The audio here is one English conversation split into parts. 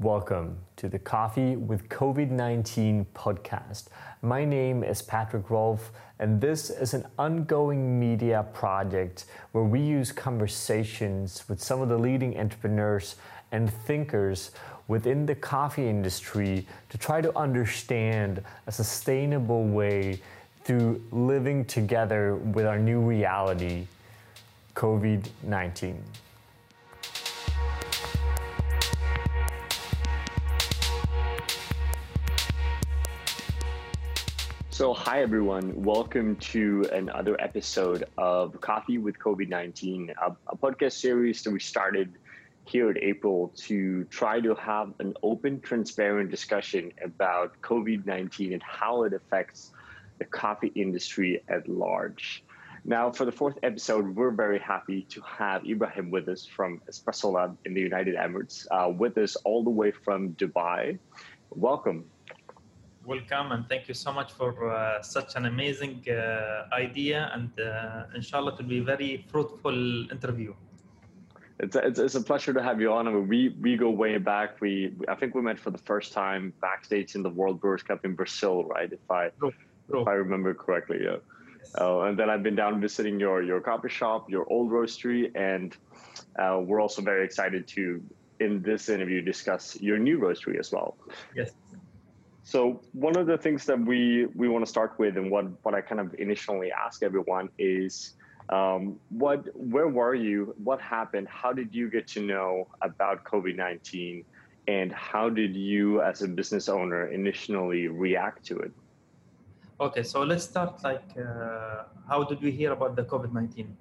Welcome to the Coffee with COVID 19 podcast. My name is Patrik Rolf, and this is an ongoing media project where we use conversations with some of the leading entrepreneurs and thinkers within the coffee industry to try to understand a sustainable way through living together with our new reality, COVID 19. So, hi everyone. Welcome to another episode of Coffee with COVID 19, a, a, podcast series that we started here in April to try to have an open, transparent discussion about COVID 19 and how it affects the coffee industry at large. Now, for the fourth episode, we're very happy to have Ibrahim with us from Espresso Lab in the United Emirates, uh, with us all the way from Dubai. Welcome welcome and thank you so much for uh, such an amazing uh, idea and uh, inshallah it will be a very fruitful interview it's a, it's, it's a pleasure to have you on. I mean, we we go way back. We I think we met for the first time backstage in the World Brewers Cup in Brazil, right? If I true, true. if I remember correctly, yeah. Yes. Uh, and then I've been down visiting your your coffee shop, your old roastery, and uh, we're also very excited to in this interview discuss your new roastery as well. Yes. So one of the things that we we want to start with, and what what I kind of initially ask everyone is, um, what where were you? What happened? How did you get to know about COVID nineteen? And how did you, as a business owner, initially react to it? Okay, so let's start like uh, how did we hear about the COVID nineteen?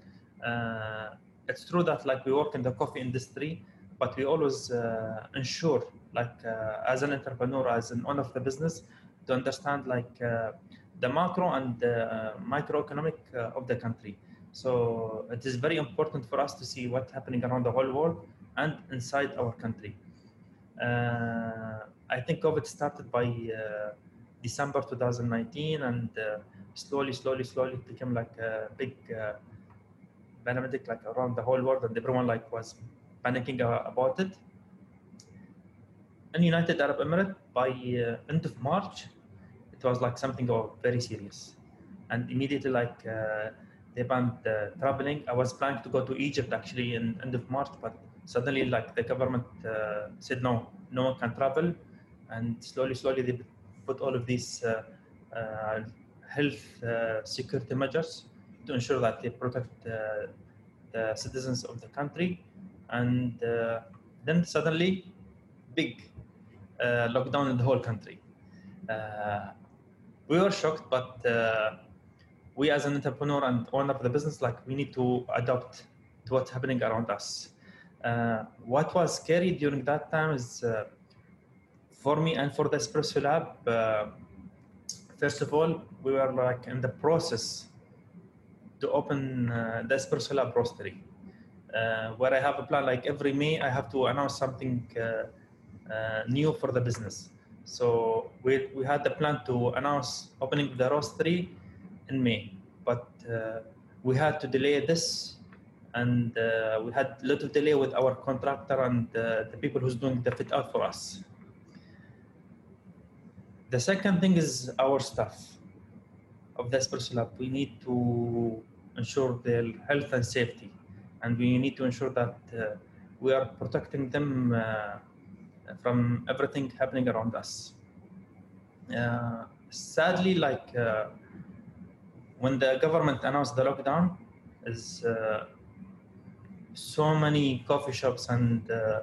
Uh, it's true that like we work in the coffee industry, but we always uh, ensure like uh, as an entrepreneur, as an owner of the business, to understand like uh, the macro and the microeconomic of the country. So it is very important for us to see what's happening around the whole world and inside our country. Uh, I think COVID started by uh, December 2019, and uh, slowly, slowly, slowly it became like a big pandemic, like around the whole world, and everyone like was panicking about it in United Arab Emirates by uh, end of March, it was like something very serious, and immediately like uh, they banned uh, traveling. I was planning to go to Egypt actually in end of March, but suddenly like the government uh, said no, no one can travel, and slowly, slowly they put all of these uh, uh, health security measures to ensure that they protect the citizens of the country, and then suddenly big lockdown in the whole country. Uh, we were shocked, but uh, we as an entrepreneur and owner of the business, like we need to adapt to what's happening around us. what was scary during that time is for me and for the Espresso Lab, first of all, we were like in the process to open uh, the Espresso Lab roastery, uh, where I have a plan like every May I have to announce something uh, uh, new for the business. So we, we had the plan to announce opening the roastery in May, but uh, we had to delay this and uh, we had a little delay with our contractor and uh, the people who's doing the fit out for us. The second thing is our staff of the Espresso Lab. We need to ensure their health and safety, and we need to ensure that uh, we are protecting them uh, from everything happening around us. Uh, sadly, like uh, when the government announced the lockdown, is uh, so many coffee shops and uh,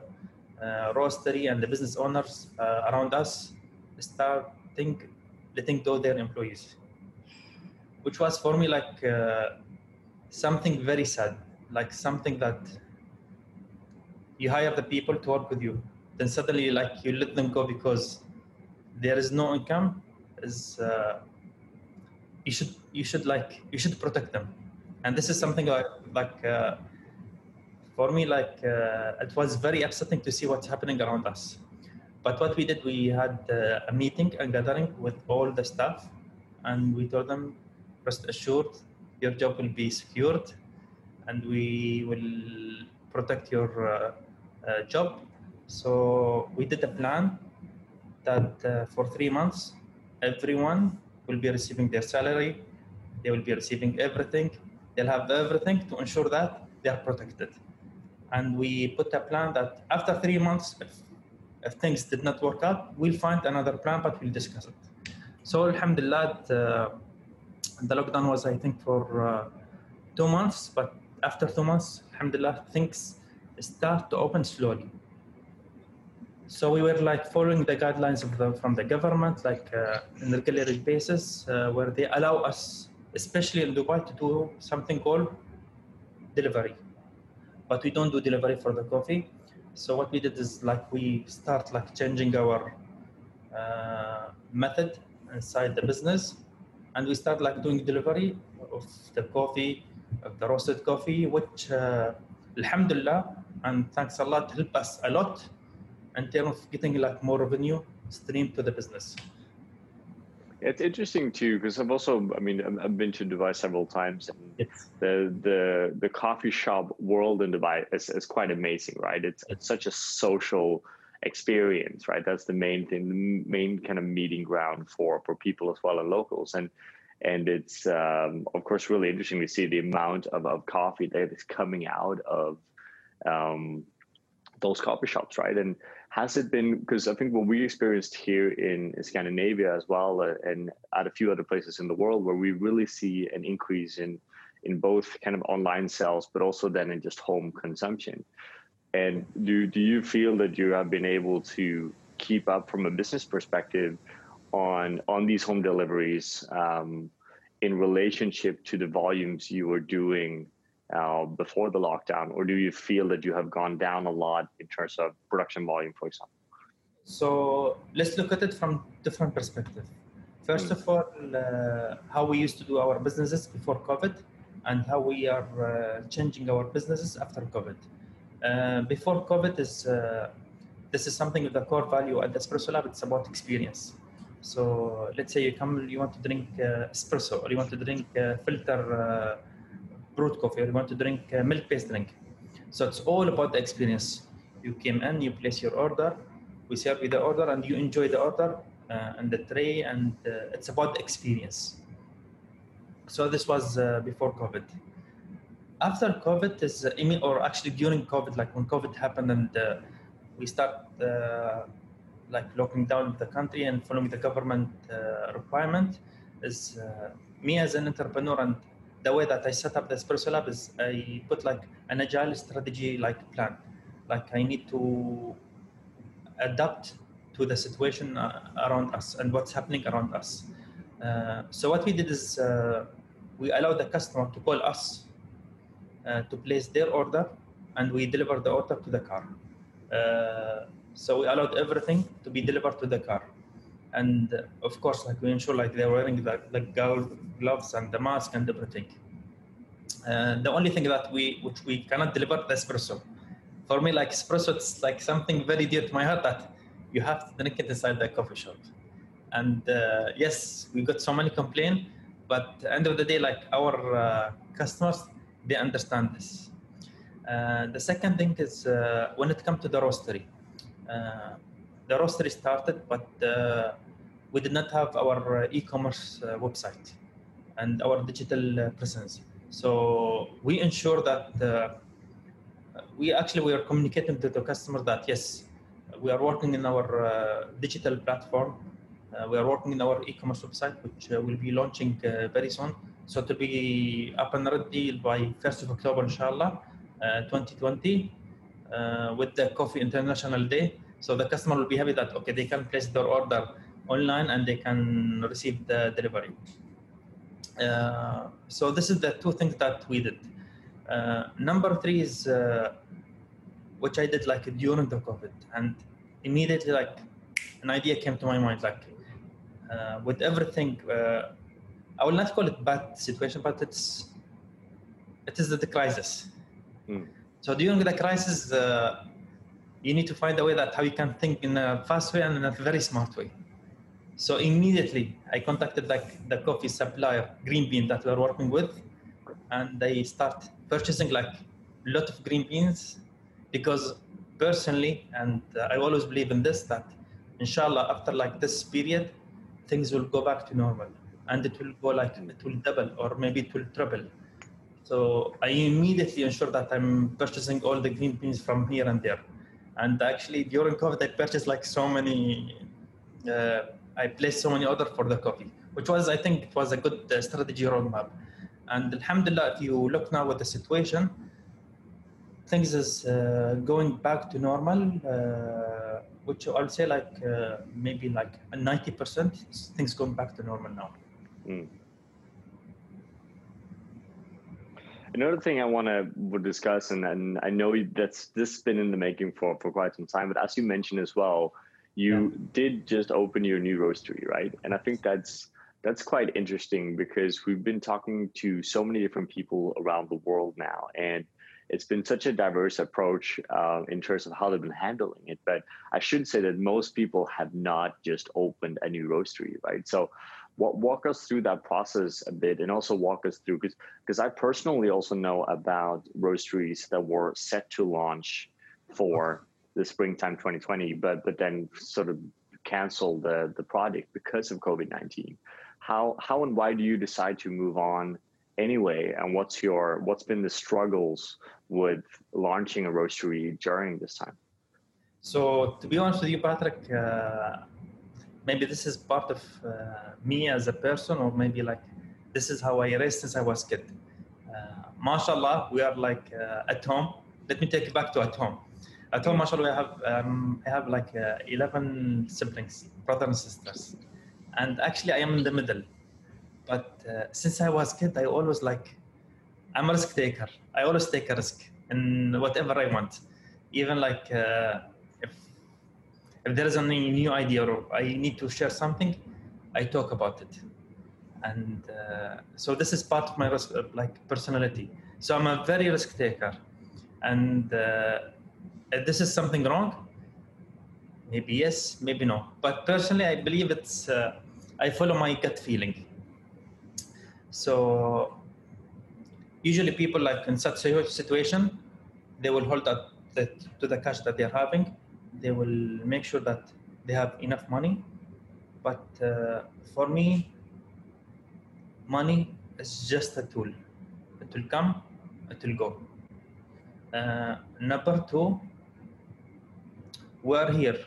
uh, roastery and the business owners uh, around us start starting letting go their employees, which was for me like something very sad, like something that you hire the people to work with you then suddenly like you let them go because there is no income is uh, you should you should like you should protect them. And this is something like like uh, for me like uh, it was very upsetting to see what's happening around us. But what we did we had uh, a meeting and gathering with all the staff and we told them rest assured your job will be secured and we will protect your uh, uh, job So we did a plan that uh, for three months, everyone will be receiving their salary, they will be receiving everything, they'll have everything to ensure that they are protected. And we put a plan that after three months, if, if things did not work out, we'll find another plan, but we'll discuss it. So, Alhamdulillah, uh, the lockdown was, I think, for uh, two months, but after two months, Alhamdulillah, things start to open slowly. So we were like following the guidelines of the, from the government, like uh, a regular basis, uh, where they allow us, especially in Dubai, to do something called delivery. But we don't do delivery for the coffee. So what we did is like we start like changing our uh, method inside the business, and we start like doing delivery of the coffee, of the roasted coffee, which uh, Alhamdulillah, and thanks a lot, help us a lot in terms of getting like more revenue stream to the business. It's interesting too because I've also, I mean, I've been to Dubai several times, and yes. the the the coffee shop world in Dubai is, is quite amazing, right? It's it's such a social experience, right? That's the main thing, the main kind of meeting ground for for people as well and locals, and and it's um, of course really interesting to see the amount of, of coffee that is coming out of um, those coffee shops, right? And has it been because I think what we experienced here in, Scandinavia as well, uh, and at a few other places in the world, where we really see an increase in in both kind of online sales, but also then in just home consumption. And do do you feel that you have been able to keep up from a business perspective on on these home deliveries um, in relationship to the volumes you were doing uh, before the lockdown, or do you feel that you have gone down a lot in terms of production volume, for example? So let's look at it from different perspective. First mm. of all, uh, how we used to do our businesses before COVID, and how we are uh, changing our businesses after COVID. Uh, before COVID is uh, this is something with the core value at the Espresso Lab. It's about experience. So let's say you come, you want to drink uh, espresso, or you want to drink filter brewed coffee or you want to drink uh, milk-based drink. So it's all about the experience. You came in, you place your order, we serve you the order, and you enjoy the order uh, and the tray, and uh, it's about the experience. So this was uh, before COVID. After COVID is, uh, or actually during COVID, like when COVID happened and uh, we start like locking down the country and following the government requirement, is me as an entrepreneur and the way that I set up the Espresso Lab is I put like an agile strategy like plan. Like I need to adapt to the situation uh, around us and what's happening around us. Uh, so what we did is uh, we allowed the customer to call us uh, to place their order and we deliver the order to the car. Uh, so we allowed everything to be delivered to the car and uh, of course like we ensure like they're wearing the, the gloves and the mask and everything. Uh, the only thing that we which we cannot deliver the espresso. For me like espresso it's like something very dear to my heart that you have to drink it inside the coffee shop. And uh, yes we got so many complaints but end of the day like our uh, customers they understand this. Uh, the second thing is when it comes to the roastery. The roastery started, but we did not have our uh, e-commerce uh, website and our digital presence. So we ensure that we actually we are communicating to the customer that yes, we are working in our digital platform. we are working in our e-commerce website, which will be launching very soon. So to be up and ready by 1st of October, inshallah, uh, 2020, uh, with the Coffee International Day. So the customer will be happy that okay, they can place their order online and they can receive the delivery. Uh, so this is the two things that we did. Uh, number three is uh, which I did like during the COVID, and immediately like an idea came to my mind like uh, with everything. Uh, I will not call it bad situation, but it's it is the crisis. Mm. So during the crisis, uh, you need to find a way that how you can think in a fast way and in a very smart way. So immediately I contacted like the coffee supplier, Green Bean, that we're working with, and they start purchasing like a lot of green beans because personally, and uh, I always believe in this that, inshallah, after like this period, things will go back to normal, and it will go like it will double or maybe it will triple. So I immediately ensure that I'm purchasing all the green beans from here and there. And actually, during COVID, I purchased like so many. Uh, I placed so many orders for the coffee, which was, I think, it was a good uh, strategy roadmap. And Alhamdulillah, if you look now at the situation, things is uh, going back to normal, uh, which I'll say like uh, maybe like 90% things going back to normal now. Mm. Another thing I want to discuss, and, and I know that's this has been in the making for, for quite some time, but as you mentioned as well, you yeah. did just open your new roastery, right? And I think that's that's quite interesting because we've been talking to so many different people around the world now, and it's been such a diverse approach uh, in terms of how they've been handling it. But I should say that most people have not just opened a new roastery, right? So walk us through that process a bit and also walk us through because because I personally also know about roasteries that were set to launch for the springtime 2020 but but then sort of cancel the the project because of COVID-19 how how and why do you decide to move on anyway? And what's your what's been the struggles with launching a roastery during this time? So to be honest with you Patrik uh, maybe this is part of uh, me as a person or maybe like this is how i raised since i was kid. Uh, mashallah we are like uh, at home. Let me take you back to at home at home mashallah i have um, i have like uh, 11 siblings brothers and sisters and actually i am in the middle but uh, since i was kid i always like i'm a risk taker i always take a risk in whatever i want even like uh, if there is any new idea or I need to share something, I talk about it. And uh, so this is part of my risk, like personality. So I'm a very risk taker. And uh, if this is something wrong, maybe yes, maybe no. But personally, I believe it's, uh, I follow my gut feeling. So usually people like in such a situation, they will hold up to the cash that they're having they will make sure that they have enough money. But uh, for me, money is just a tool. It will come, it will go. Uh, number two, we are here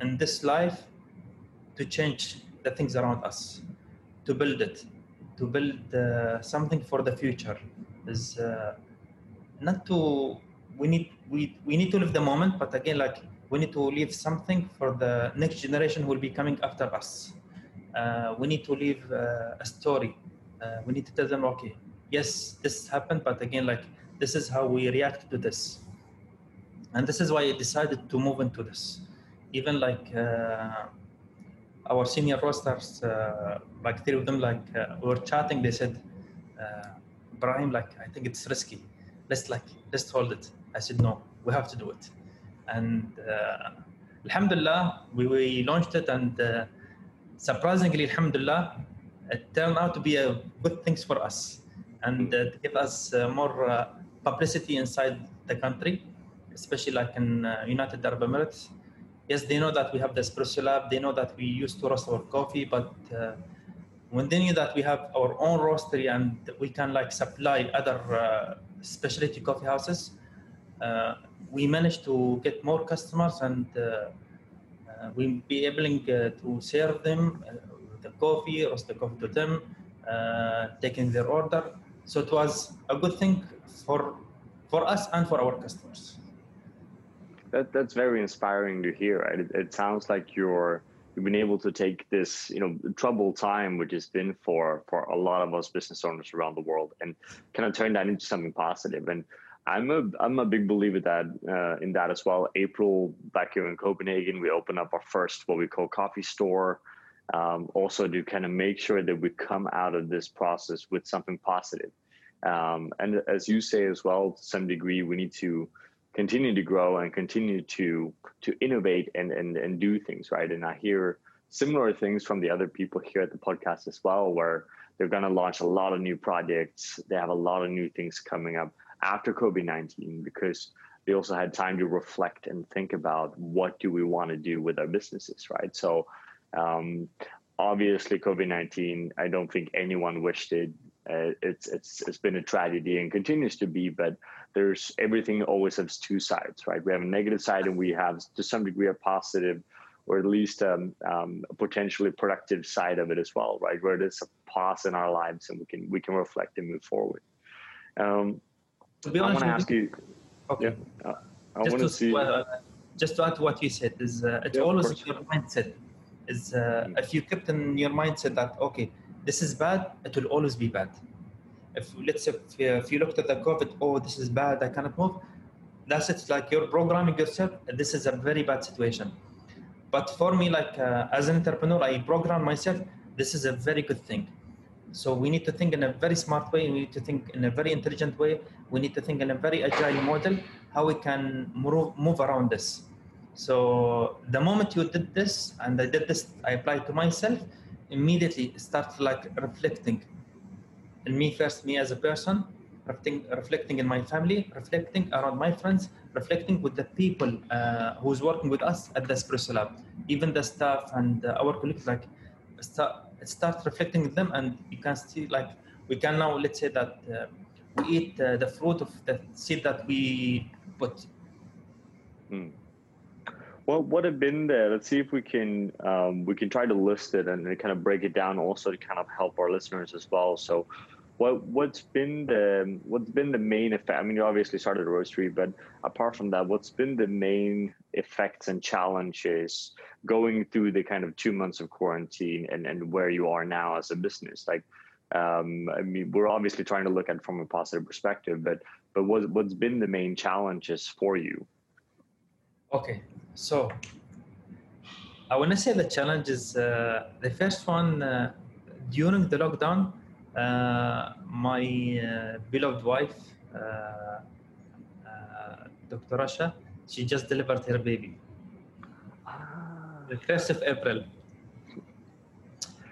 in this life to change the things around us, to build it, to build uh, something for the future. Is uh, not to we need we we need to live the moment, but again, like we need to leave something for the next generation who will be coming after us. Uh, we need to leave uh, a story. Uh, we need to tell them, okay, yes, this happened, but again, like this is how we react to this, and this is why I decided to move into this. Even like uh, our senior roasters, uh, like three of them, like uh, we were chatting. They said, "Brian, like I think it's risky. Let's like let's hold it." I said, "No, we have to do it." and uh, alhamdulillah we, we launched it and uh, surprisingly alhamdulillah it turned out to be a good things for us and uh, to give us uh, more uh, publicity inside the country especially like in uh, united arab emirates yes they know that we have the espresso lab they know that we used to roast our coffee but when they knew that we have our own roastery and we can like supply other specialty coffee houses we managed to get more customers and uh, uh, we'll be able uh, to serve them the coffee, roast the coffee to them, taking their order. So it was a good thing for for us and for our customers. That that's very inspiring to hear. Right? It, it sounds like you're you've been able to take this you know troubled time which has been for for a lot of us business owners around the world and kind of turn that into something positive. and I'm a I'm a big believer that uh, in that as well. April back here in Copenhagen, we open up our first what we call coffee store. Um, also to kind of make sure that we come out of this process with something positive. Um, and as you say as well, to some degree, we need to continue to grow and continue to to innovate and and and do things right. And I hear similar things from the other people here at the podcast as well, where they're going to launch a lot of new projects. They have a lot of new things coming up after COVID 19 because they also had time to reflect and think about what do we want to do with our businesses, right? So um, obviously, COVID nineteen. I don't think anyone wished it. Uh, it's it's it's been a tragedy and continues to be, but there's everything always has two sides, right? We have a negative side and we have to some degree a positive or at least um, um, a potentially productive side of it as well, right? Where there's a pause in our lives and we can we can reflect and move forward. Um, to be honest, I want to ask you- okay. Yeah, uh, I just want to to see. uh, just to add to what you said is uh, it's Yeah, always your mindset is uh, Mm. if you kept in your mindset that okay this is bad it will always be bad. If let's say if, uh, if you looked at the covid oh this is bad i cannot move that's it like you're programming yourself this is a very bad situation. But for me like uh, as an entrepreneur i program myself this is a very good thing. So we need to think in a very smart way we need to think in a very intelligent way we need to think in a very agile model how we can move, move around this. So the moment you did this and i did this i applied to myself immediately start like reflecting in me first me as a person reflecting, reflecting in my family reflecting around my friends reflecting with the people uh, who's working with us at the espresso lab. Even the staff and uh, our colleagues like start start reflecting with them and you can see like we can now let's say that uh, we eat uh, the fruit of the seed that we put What what have been there? Let's see if we can um, we can try to list it and kind of break it down also to kind of help our listeners as well. So, what what's been the what's been the main effect? I mean, you obviously started a roastery, but apart from that, what's been the main effects and challenges going through the kind of two months of quarantine and and where you are now as a business? Like, um, I mean, we're obviously trying to look at it from a positive perspective, but but what what's been the main challenges for you? Okay, so I want to say the challenge is uh, the first one uh, during the lockdown. Uh, my uh, beloved wife, uh, uh, Dr. Rasha, she just delivered her baby the first of April.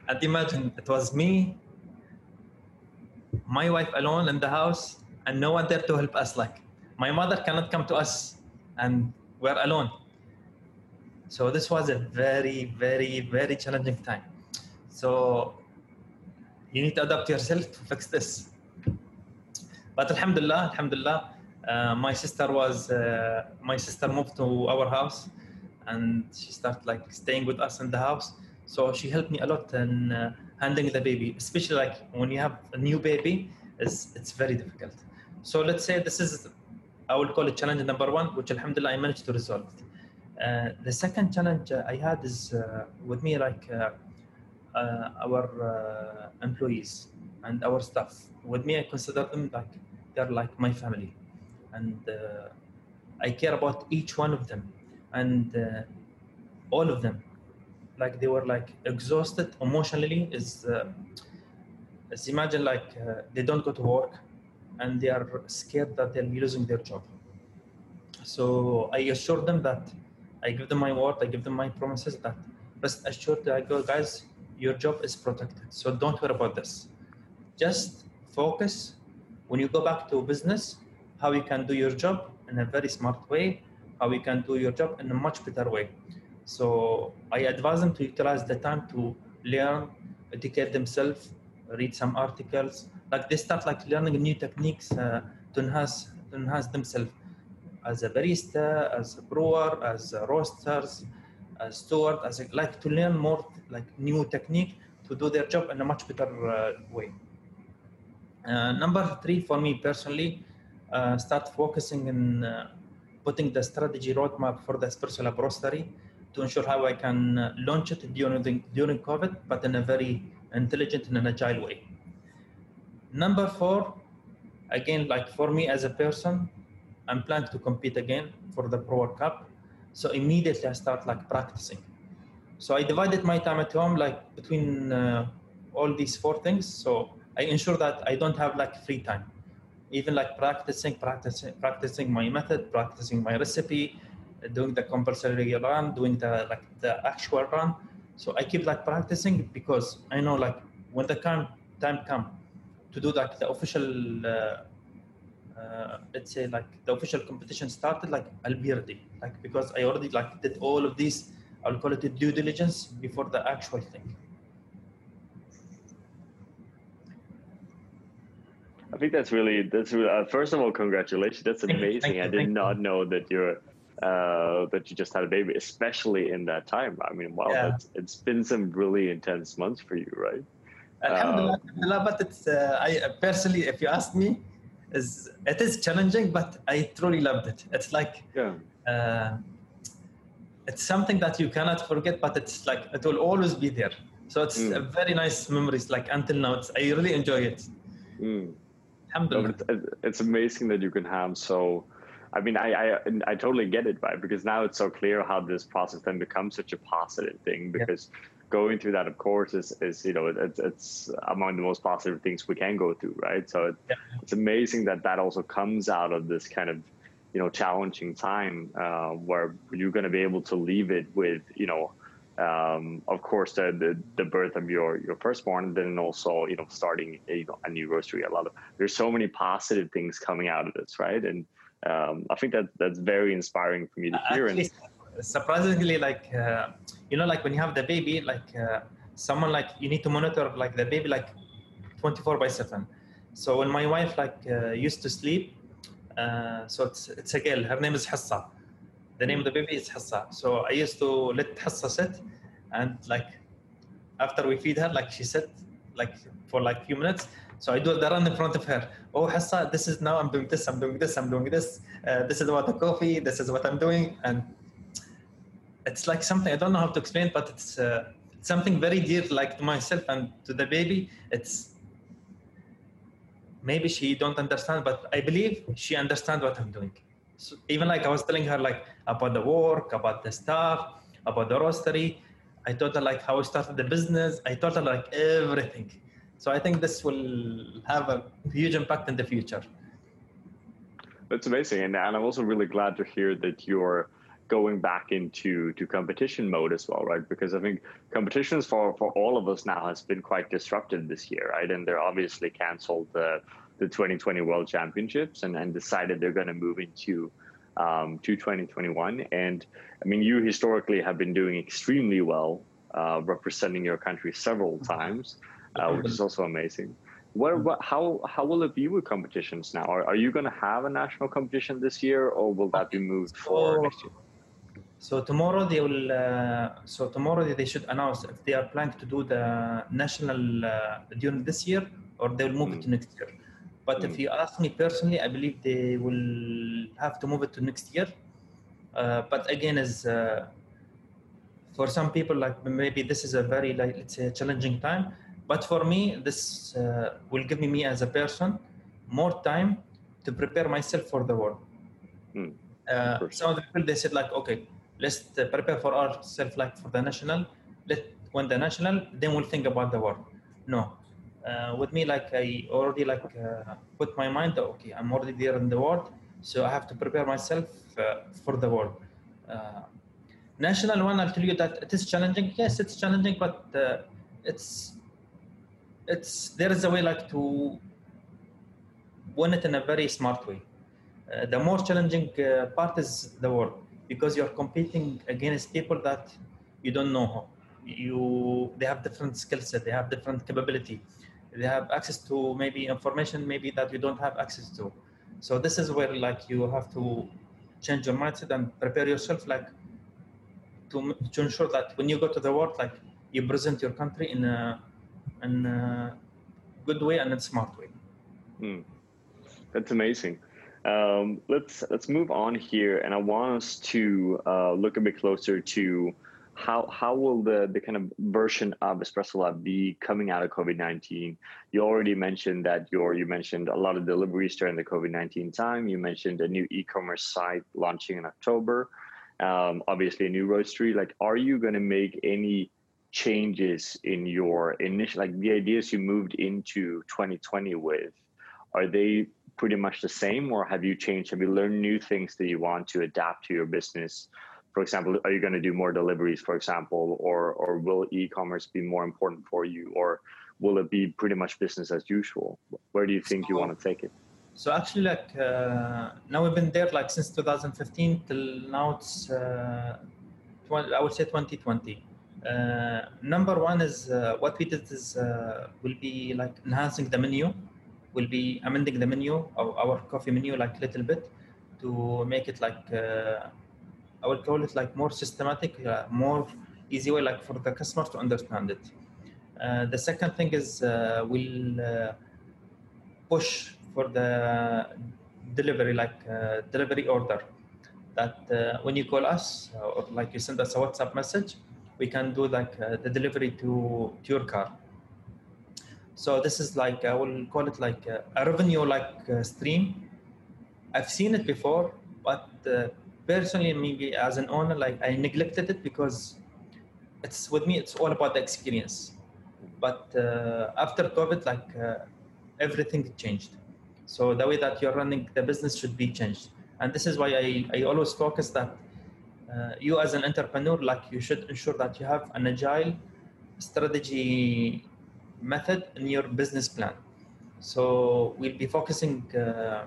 And imagine it was me, my wife alone in the house, and no one there to help us. Like my mother cannot come to us, and we're alone. So this was a very, very, very challenging time. So you need to adapt yourself to fix this. But Alhamdulillah, Alhamdulillah, uh, my sister was uh, my sister moved to our house, and she started like staying with us in the house. So she helped me a lot in uh, handling the baby, especially like when you have a new baby, it's, it's very difficult. So let's say this is, I will call it challenge number one, which Alhamdulillah I managed to resolve. Uh, the second challenge uh, I had is uh, with me like uh, uh, our uh, employees and our staff. With me, I consider them like they're like my family, and uh, I care about each one of them, and uh, all of them. Like they were like exhausted emotionally. Is uh, imagine like uh, they don't go to work, and they are scared that they'll be losing their job. So I assure them that I give them my word, I give them my promises that rest assured I go, guys, your job is protected. So don't worry about this. Just focus when you go back to business, how you can do your job in a very smart way, how you can do your job in a much better way. So I advise them to utilize the time to learn, educate themselves, read some articles. Like they start like learning new techniques uh, to enhance to enhance themselves as a barista, as a brewer, as a roasters, as steward, as a, like to learn more like new technique to do their job in a much better uh, way. Uh, number three for me personally, uh, start focusing in uh, putting the strategy roadmap for the Espresso Lab Roastery to ensure how I can uh, launch it during the, during COVID, but in a very intelligent and an agile way. Number four, again, like for me as a person, I'm planning to compete again for the Brewers Cup. So immediately I start like practicing. So I divided my time at home like between uh, all these four things. So I ensure that I don't have like free time. Even like practicing, practicing, practicing my method, practicing my recipe, doing the compulsory run, doing the like the actual run. So I keep like practicing because I know like when the time time come to do like the official uh, uh, let's say like the official competition started, like I'll be ready, like because I already like did all of these. I'll call it due diligence before the actual thing. I think that's really that's really, uh, first of all, congratulations. That's amazing. You, I did not you. know that you're uh, that you just had a baby, especially in that time. I mean, wow, yeah. it's been some really intense months for you, right? Alhamdulillah, uh, but it's uh, I personally, if you ask me, is it is challenging, but I truly loved it. It's like yeah. Uh, it's something that you cannot forget, but it's like it will always be there. So it's mm. a very nice memories. Like until now, it's, I really enjoy it. Mm. Alhamdulillah. It's, it's amazing that you can have so. I mean, I, I I totally get it, right? Because now it's so clear how this process then becomes such a positive thing. Because yeah. Going through that, of course, is, is you know it's it's among the most positive things we can go through, right? So it, yeah. it's amazing that that also comes out of this kind of you know challenging time uh, where you're going to be able to leave it with you know um, of course the, the, the birth of your your firstborn and then also you know starting a, you know, a new roastery a lot of there's so many positive things coming out of this right and um, i think that that's very inspiring for me to hear Actually, and surprisingly like uh, you know like when you have the baby like uh, someone like you need to monitor like the baby like 24 by 7 so when my wife like uh, used to sleep uh, so it's, it's a girl her name is hassa the name of the baby is Hassa. So I used to let Hassa sit and like after we feed her, like she sit like for like few minutes. So I do the run in front of her. Oh Hassa, this is now I'm doing this, I'm doing this, I'm doing this. Uh, this is what the coffee, this is what I'm doing. And it's like something I don't know how to explain, but it's uh, something very dear like to myself and to the baby. It's maybe she don't understand, but I believe she understand what I'm doing. So even like I was telling her like about the work, about the staff, about the roastery. I told her like how I started the business. I told her like everything. So I think this will have a huge impact in the future. That's amazing, and, and I'm also really glad to hear that you're going back into to competition mode as well, right? Because I think competitions for for all of us now has been quite disruptive this year, right? And they're obviously canceled the the 2020 World Championships and, and decided they're going to move into um, to 2021. And I mean, you historically have been doing extremely well, uh, representing your country several times, uh, which is also amazing. What, what, how, how will it be with competitions now? Are, are you going to have a national competition this year, or will that be moved for next year? So tomorrow they will. Uh, so tomorrow they should announce if they are planning to do the national uh, during this year, or they will move mm. it to next year. But mm. if you ask me personally, I believe they will have to move it to next year. Uh, but again, as uh, for some people, like maybe this is a very like let's say challenging time. But for me, this uh, will give me, me as a person more time to prepare myself for the world. Mm. some of the people they said like, okay, let's uh, prepare for ourselves like for the national. Let when the national, then we'll think about the world. No, uh, with me like i already like uh, put my mind okay i'm already there in the world so i have to prepare myself uh, for the world. Uh, national one i'll tell you that it is challenging. Yes it's challenging but uh, it's it's there is a way like to win it in a very smart way. The more challenging part is the world because you're competing against people that you don't know you they have different skill set they have different capability. They have access to maybe information maybe that you don't have access to. So this is where like you have to change your mindset and prepare yourself like to, to ensure that when you go to the world like you present your country in a in a good way and a smart way. Mm. that's amazing um, let's let's move on here and i want us to uh, look a bit closer to how how will the the kind of version of Espresso Lab be coming out of COVID nineteen? You already mentioned that your you mentioned a lot of deliveries during the COVID nineteen time. You mentioned a new e commerce site launching in October. Um, obviously, a new roastery. Like, are you going to make any changes in your initial like the ideas you moved into 2020 with? Are they pretty much the same, or have you changed? Have you learned new things that you want to adapt to your business? for example, are you going to do more deliveries, for example, or or will e-commerce be more important for you, or will it be pretty much business as usual? Where do you think you want to take it? So actually, like uh, now we've been there like since 2015 till now it's uh, 20, I would say 2020. Uh, number one is uh, what we did is uh, will be like enhancing the menu, will be amending the menu our coffee menu like a little bit to make it like uh, I would call it like more systematic, uh, more easy way like for the customers to understand it. Uh, the second thing is uh, we'll uh, push for the delivery, like uh, delivery order. That when you call us or like you send us a WhatsApp message, we can do like the delivery to, to your car. So this is like I will call it like a, a revenue like uh, stream. I've seen it before, but uh, personally, maybe as an owner, like I neglected it because it's with me. It's all about the experience. But uh, after COVID, like uh, everything changed. So the way that you're running the business should be changed. And this is why I, I always focus that uh, you as an entrepreneur, like you should ensure that you have an agile strategy method in your business plan. So we'll be focusing uh,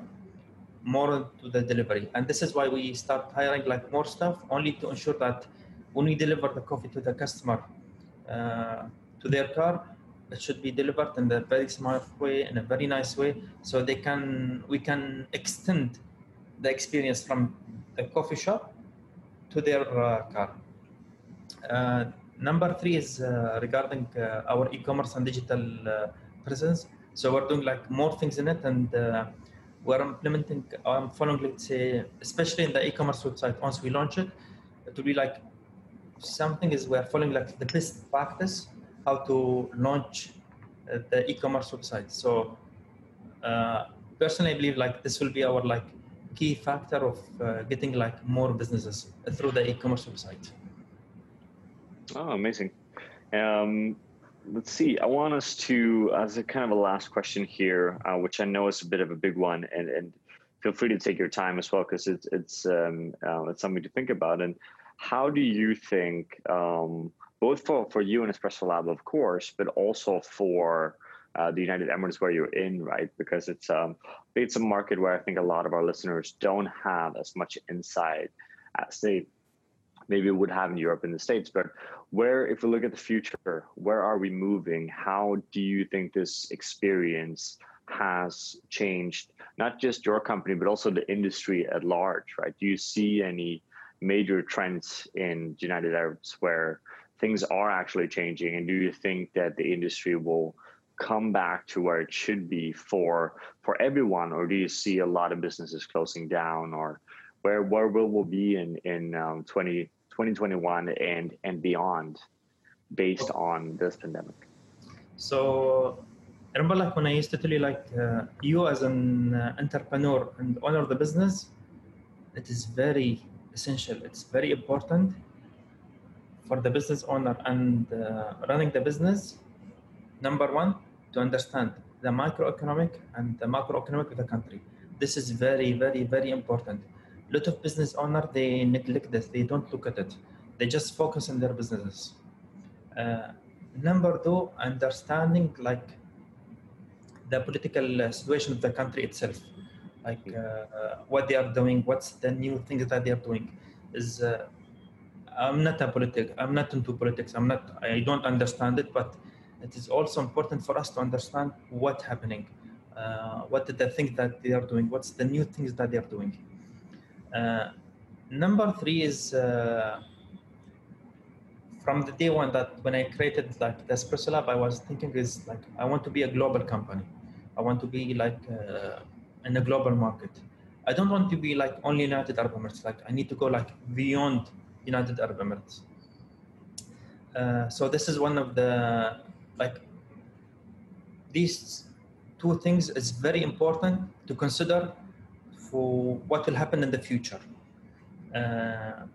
more to the delivery. And this is why we start hiring like more staff only to ensure that when we deliver the coffee to the customer, uh, to their car, it should be delivered in a very smart way, in a very nice way, so they can we can extend the experience from the coffee shop to their uh, car. Uh, number three is uh, regarding uh, our e-commerce and digital uh, presence. So we're doing like more things in it, and we're implementing. I'm following, let's say, especially in the e-commerce website. Once we launch it, it will be like something is we're following like the best practice how to launch uh, the e-commerce website. So uh, personally, I believe like this will be our like key factor of uh, getting like more businesses through the e-commerce website. Oh, amazing. Um, let's see. I want us to, as a kind of a last question here, uh, which I know is a bit of a big one, and, and feel free to take your time as well because it's it's um, uh, it's something to think about. And how do you think um, both for, for you and Espresso Lab, of course, but also for uh, the United Emirates where you're in, right? Because it's um, it's a market where I think a lot of our listeners don't have as much insight as they maybe it would have in Europe and the States. But where, if we look at the future, where are we moving? How do you think this experience has changed not just your company but also the industry at large? Right? Do you see any major trends in United Arabs where things are actually changing? And do you think that the industry will come back to where it should be for for everyone, or do you see a lot of businesses closing down, or where where will we be in in um, 20, 2021 and and beyond, based on this pandemic? So I remember like when I used to tell you like uh, you as an uh, entrepreneur and owner of the business, it is very essential. It's very important for the business owner and uh, running the business. Number one, to understand the microeconomic and the macroeconomic of the country. This is very, very, very important. Lot of business owners they neglect this. They don't look at it. They just focus on their businesses. Uh, number two, understanding like the political uh, situation of the country itself like uh, what they are doing, what's the new things that they are doing. Is uh, I'm not a politic. I'm not into politics. I'm not. I don't understand it, but it is also important for us to understand what's happening, uh, what the things that they are doing, what's the new things that they are doing. Uh, number three is uh, from the day one that when I created like the Espresso Lab, I was thinking is like I want to be a global company. I want to be like uh, in a global market. I don't want to be like only United Arab Emirates. Like I need to go like beyond United Arab Emirates. Uh, so this is one of the like these two things is very important to consider for what will happen in the future. Uh,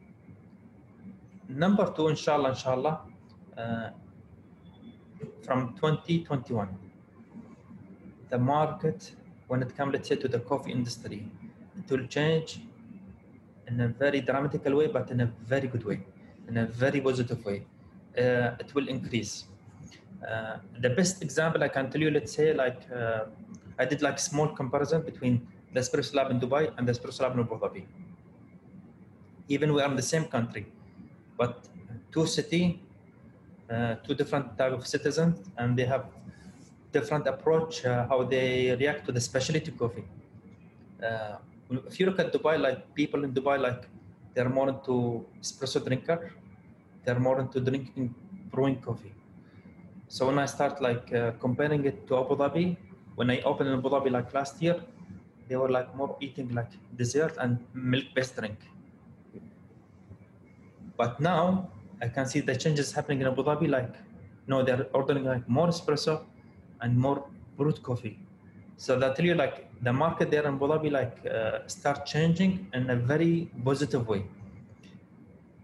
number two, inshallah, inshallah, uh, from 2021, the market when it comes, let's say, to the coffee industry, it will change in a very dramatical way, but in a very good way, in a very positive way. Uh, it will increase. Uh, the best example I can tell you, let's say, like uh, I did like small comparison between the Espresso Lab in Dubai and the Espresso Lab in Abu Dhabi. Even we are in the same country, but two city, uh, two different type of citizens, and they have different approach uh, how they react to the specialty coffee. Uh, if you look at Dubai, like people in Dubai, like they're more into espresso drinker, they're more into drinking brewing coffee. So when I start like uh, comparing it to Abu Dhabi, when I opened in Abu Dhabi like last year, they were like more eating like dessert and milk-based drink. But now I can see the changes happening in Abu Dhabi. Like, no, they're ordering like more espresso and more brewed coffee. So that really like the market there in Abu Dhabi like uh, start changing in a very positive way,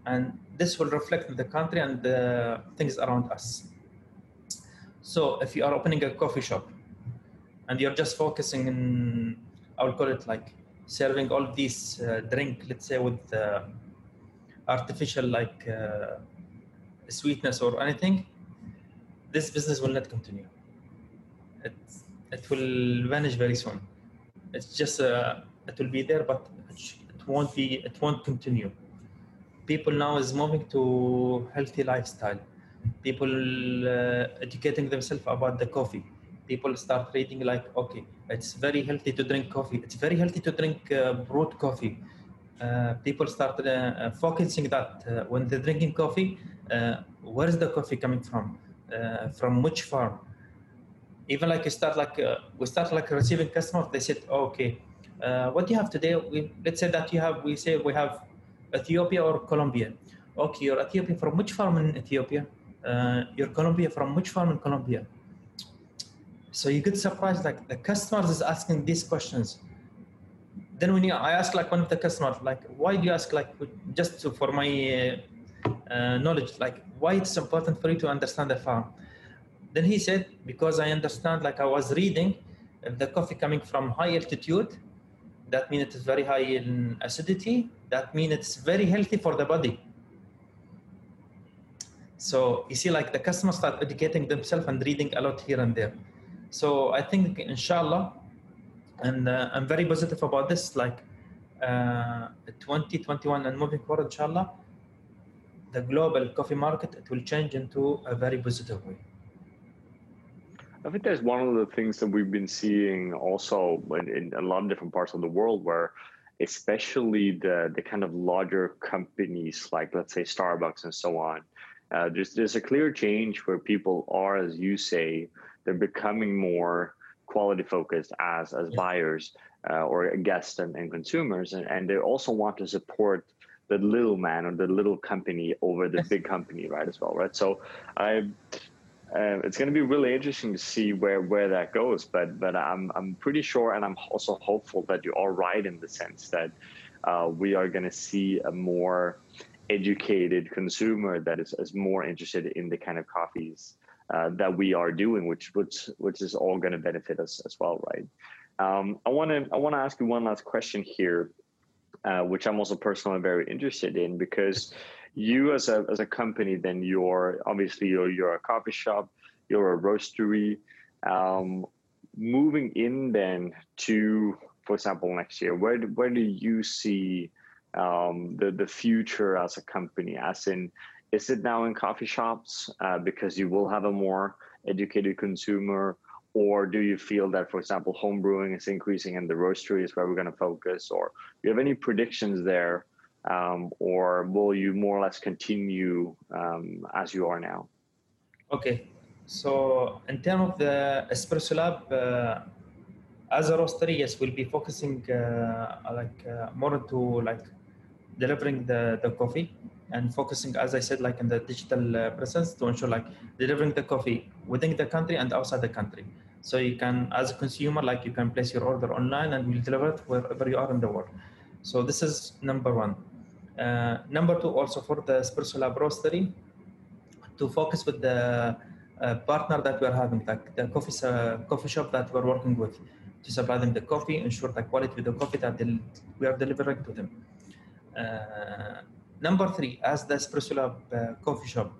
and this will reflect in the country and the things around us. So if you are opening a coffee shop and you're just focusing in, I will call it like serving all these uh, drink, let's say with uh, artificial like uh, sweetness or anything, this business will not continue. It, it will vanish very soon. It's just, uh, it will be there, but it won't be, it won't continue. People now is moving to healthy lifestyle. People uh, educating themselves about the coffee. People start reading like, okay, it's very healthy to drink coffee. It's very healthy to drink uh, brewed coffee. Uh, people start uh, focusing that uh, when they're drinking coffee, uh, where is the coffee coming from? Uh, from which farm? Even like you start like we start like receiving customers. They said, oh, okay, what do you have today? We, let's say that you have. We say we have Ethiopia or Colombia. Okay, you're Ethiopia from which farm in Ethiopia? you're Colombia from which farm in Colombia? So you get surprised, like the customers is asking these questions then when you, I ask like one of the customers, like, why do you ask like just to, for my uh, uh, knowledge, like why it's important for you to understand the farm? Then he said, because I understand, like I was reading, the coffee coming from high altitude, that means it is very high in acidity. That means it's very healthy for the body. So you see, like the customers start educating themselves and reading a lot here and there. So I think, inshallah, and uh, I'm very positive about this. Like uh, 2021 and moving forward, inshallah, the global coffee market it will change into a very positive way. I think that's one of the things that we've been seeing also in, in a lot of different parts of the world, where especially the the kind of larger companies like let's say Starbucks and so on. Uh, there's there's a clear change where people are, as you say, they're becoming more quality focused as as buyers uh, or guests and, and consumers and, and they also want to support the little man or the little company over the big company right as well right? So i uh, it's going to be really interesting to see where where that goes but but i'm i'm pretty sure and i'm also hopeful that you are right in the sense that uh, we are going to see a more educated consumer that is, is more interested in the kind of coffees uh, that we are doing, which which which is all going to benefit us as well, right? Um, I want to I want to ask you one last question here, uh, which I'm also personally very interested in because you as a as a company, then you're obviously you're you're a coffee shop, you're a roastery. Um, moving in then to, for example, next year, where do, where do you see um, the the future as a company? As in, is it now in coffee shops uh, because you will have a more educated consumer? Or do you feel that, for example, home brewing is increasing and the roastery is where we're going to focus? Or do you have any predictions there? Um, or will you more or less continue um, as you are now? Okay. So, in terms of the Espresso Lab, uh, as a roastery, yes, we'll be focusing uh, like uh, more to like delivering the, the coffee and focusing, as I said, like in the digital uh, presence to ensure like delivering the coffee within the country and outside the country. So you can, as a consumer, like you can place your order online and we'll deliver it wherever you are in the world. So this is number one. Uh, number two, also for the Espresso Lab Roastery, to focus with the uh, partner that we're having, like the coffee, uh, coffee shop that we're working with, to supply them the coffee, ensure the quality of the coffee that we are delivering to them. Number three, as the Espresso Lab uh, coffee shop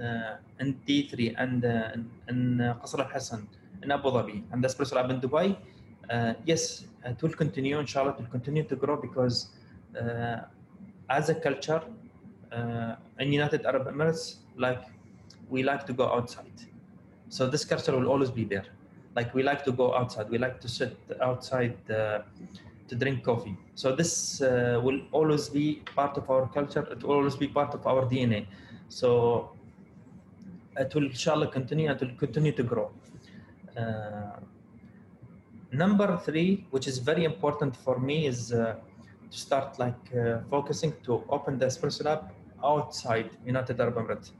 uh, in D3 and uh, in, Qasr Al Hosn in Abu Dhabi and the Espresso Lab in Dubai, yes, it will continue. Inshallah, it will continue to grow because as a culture in United Arab Emirates, like we like to go outside. So this culture will always be there. Like we like to go outside. We like to sit outside uh, to drink coffee. So this uh, will always be part of our culture. It will always be part of our DNA. So it will inshallah continue. It will continue to grow. Uh, number three, which is very important for me, is uh, to start like uh, focusing to open the espresso lab outside United Arab Emirates.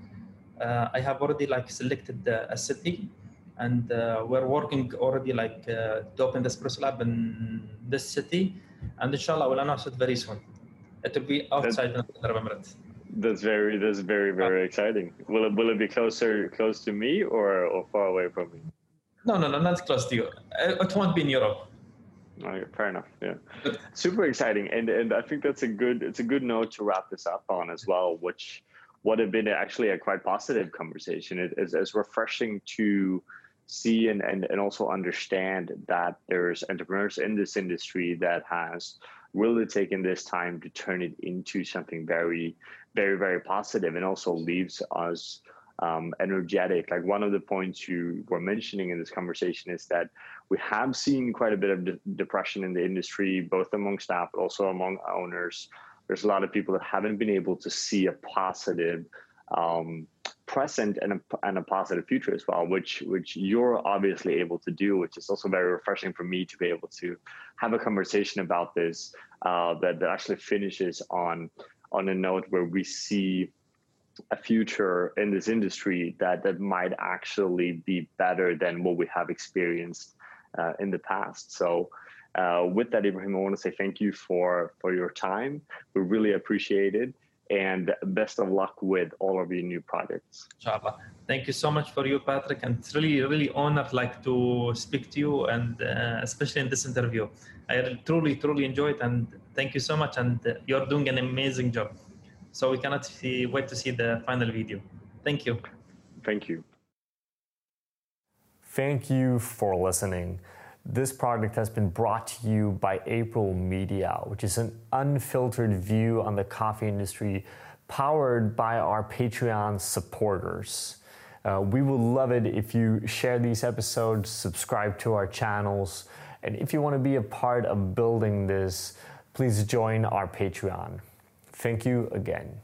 Uh, I have already like selected a city, and uh, we're working already like uh, to open the espresso lab in this city, and inshallah we'll announce it very soon. It will be outside United Arab Emirates. That's very that's very very exciting. Will it will it be closer close to me or, or far away from me? No, no, no, not close to you. It won't be in Europe. Okay, fair enough. Yeah, super exciting, and and I think that's a good it's a good note to wrap this up on as well. Which would have been actually a quite positive conversation. It is refreshing to see and, and and also understand that there's entrepreneurs in this industry that has really taken this time to turn it into something very very very positive and also leaves us um, energetic. Like one of the points you were mentioning in this conversation is that we have seen quite a bit of de- depression in the industry, both among staff, but also among owners. There's a lot of people that haven't been able to see a positive um, present and a, and a positive future as well, which which you're obviously able to do, which is also very refreshing for me to be able to have a conversation about this uh, that, that actually finishes on on a note where we see a future in this industry that that might actually be better than what we have experienced uh, in the past. So. Uh, with that, Ibrahim, I want to say thank you for for your time. We really appreciate it, and best of luck with all of your new projects. Inshallah. Thank you so much for you, Patrik, and it's really really honored like to speak to you, and uh, especially in this interview. I truly truly enjoyed, it. and thank you so much. And uh, you're doing an amazing job. So we cannot see, wait to see the final video. Thank you. Thank you. Thank you for listening. This product has been brought to you by April Media, which is an unfiltered view on the coffee industry powered by our Patreon supporters. Uh, we would love it if you share these episodes, subscribe to our channels, and if you want to be a part of building this, please join our Patreon. Thank you again.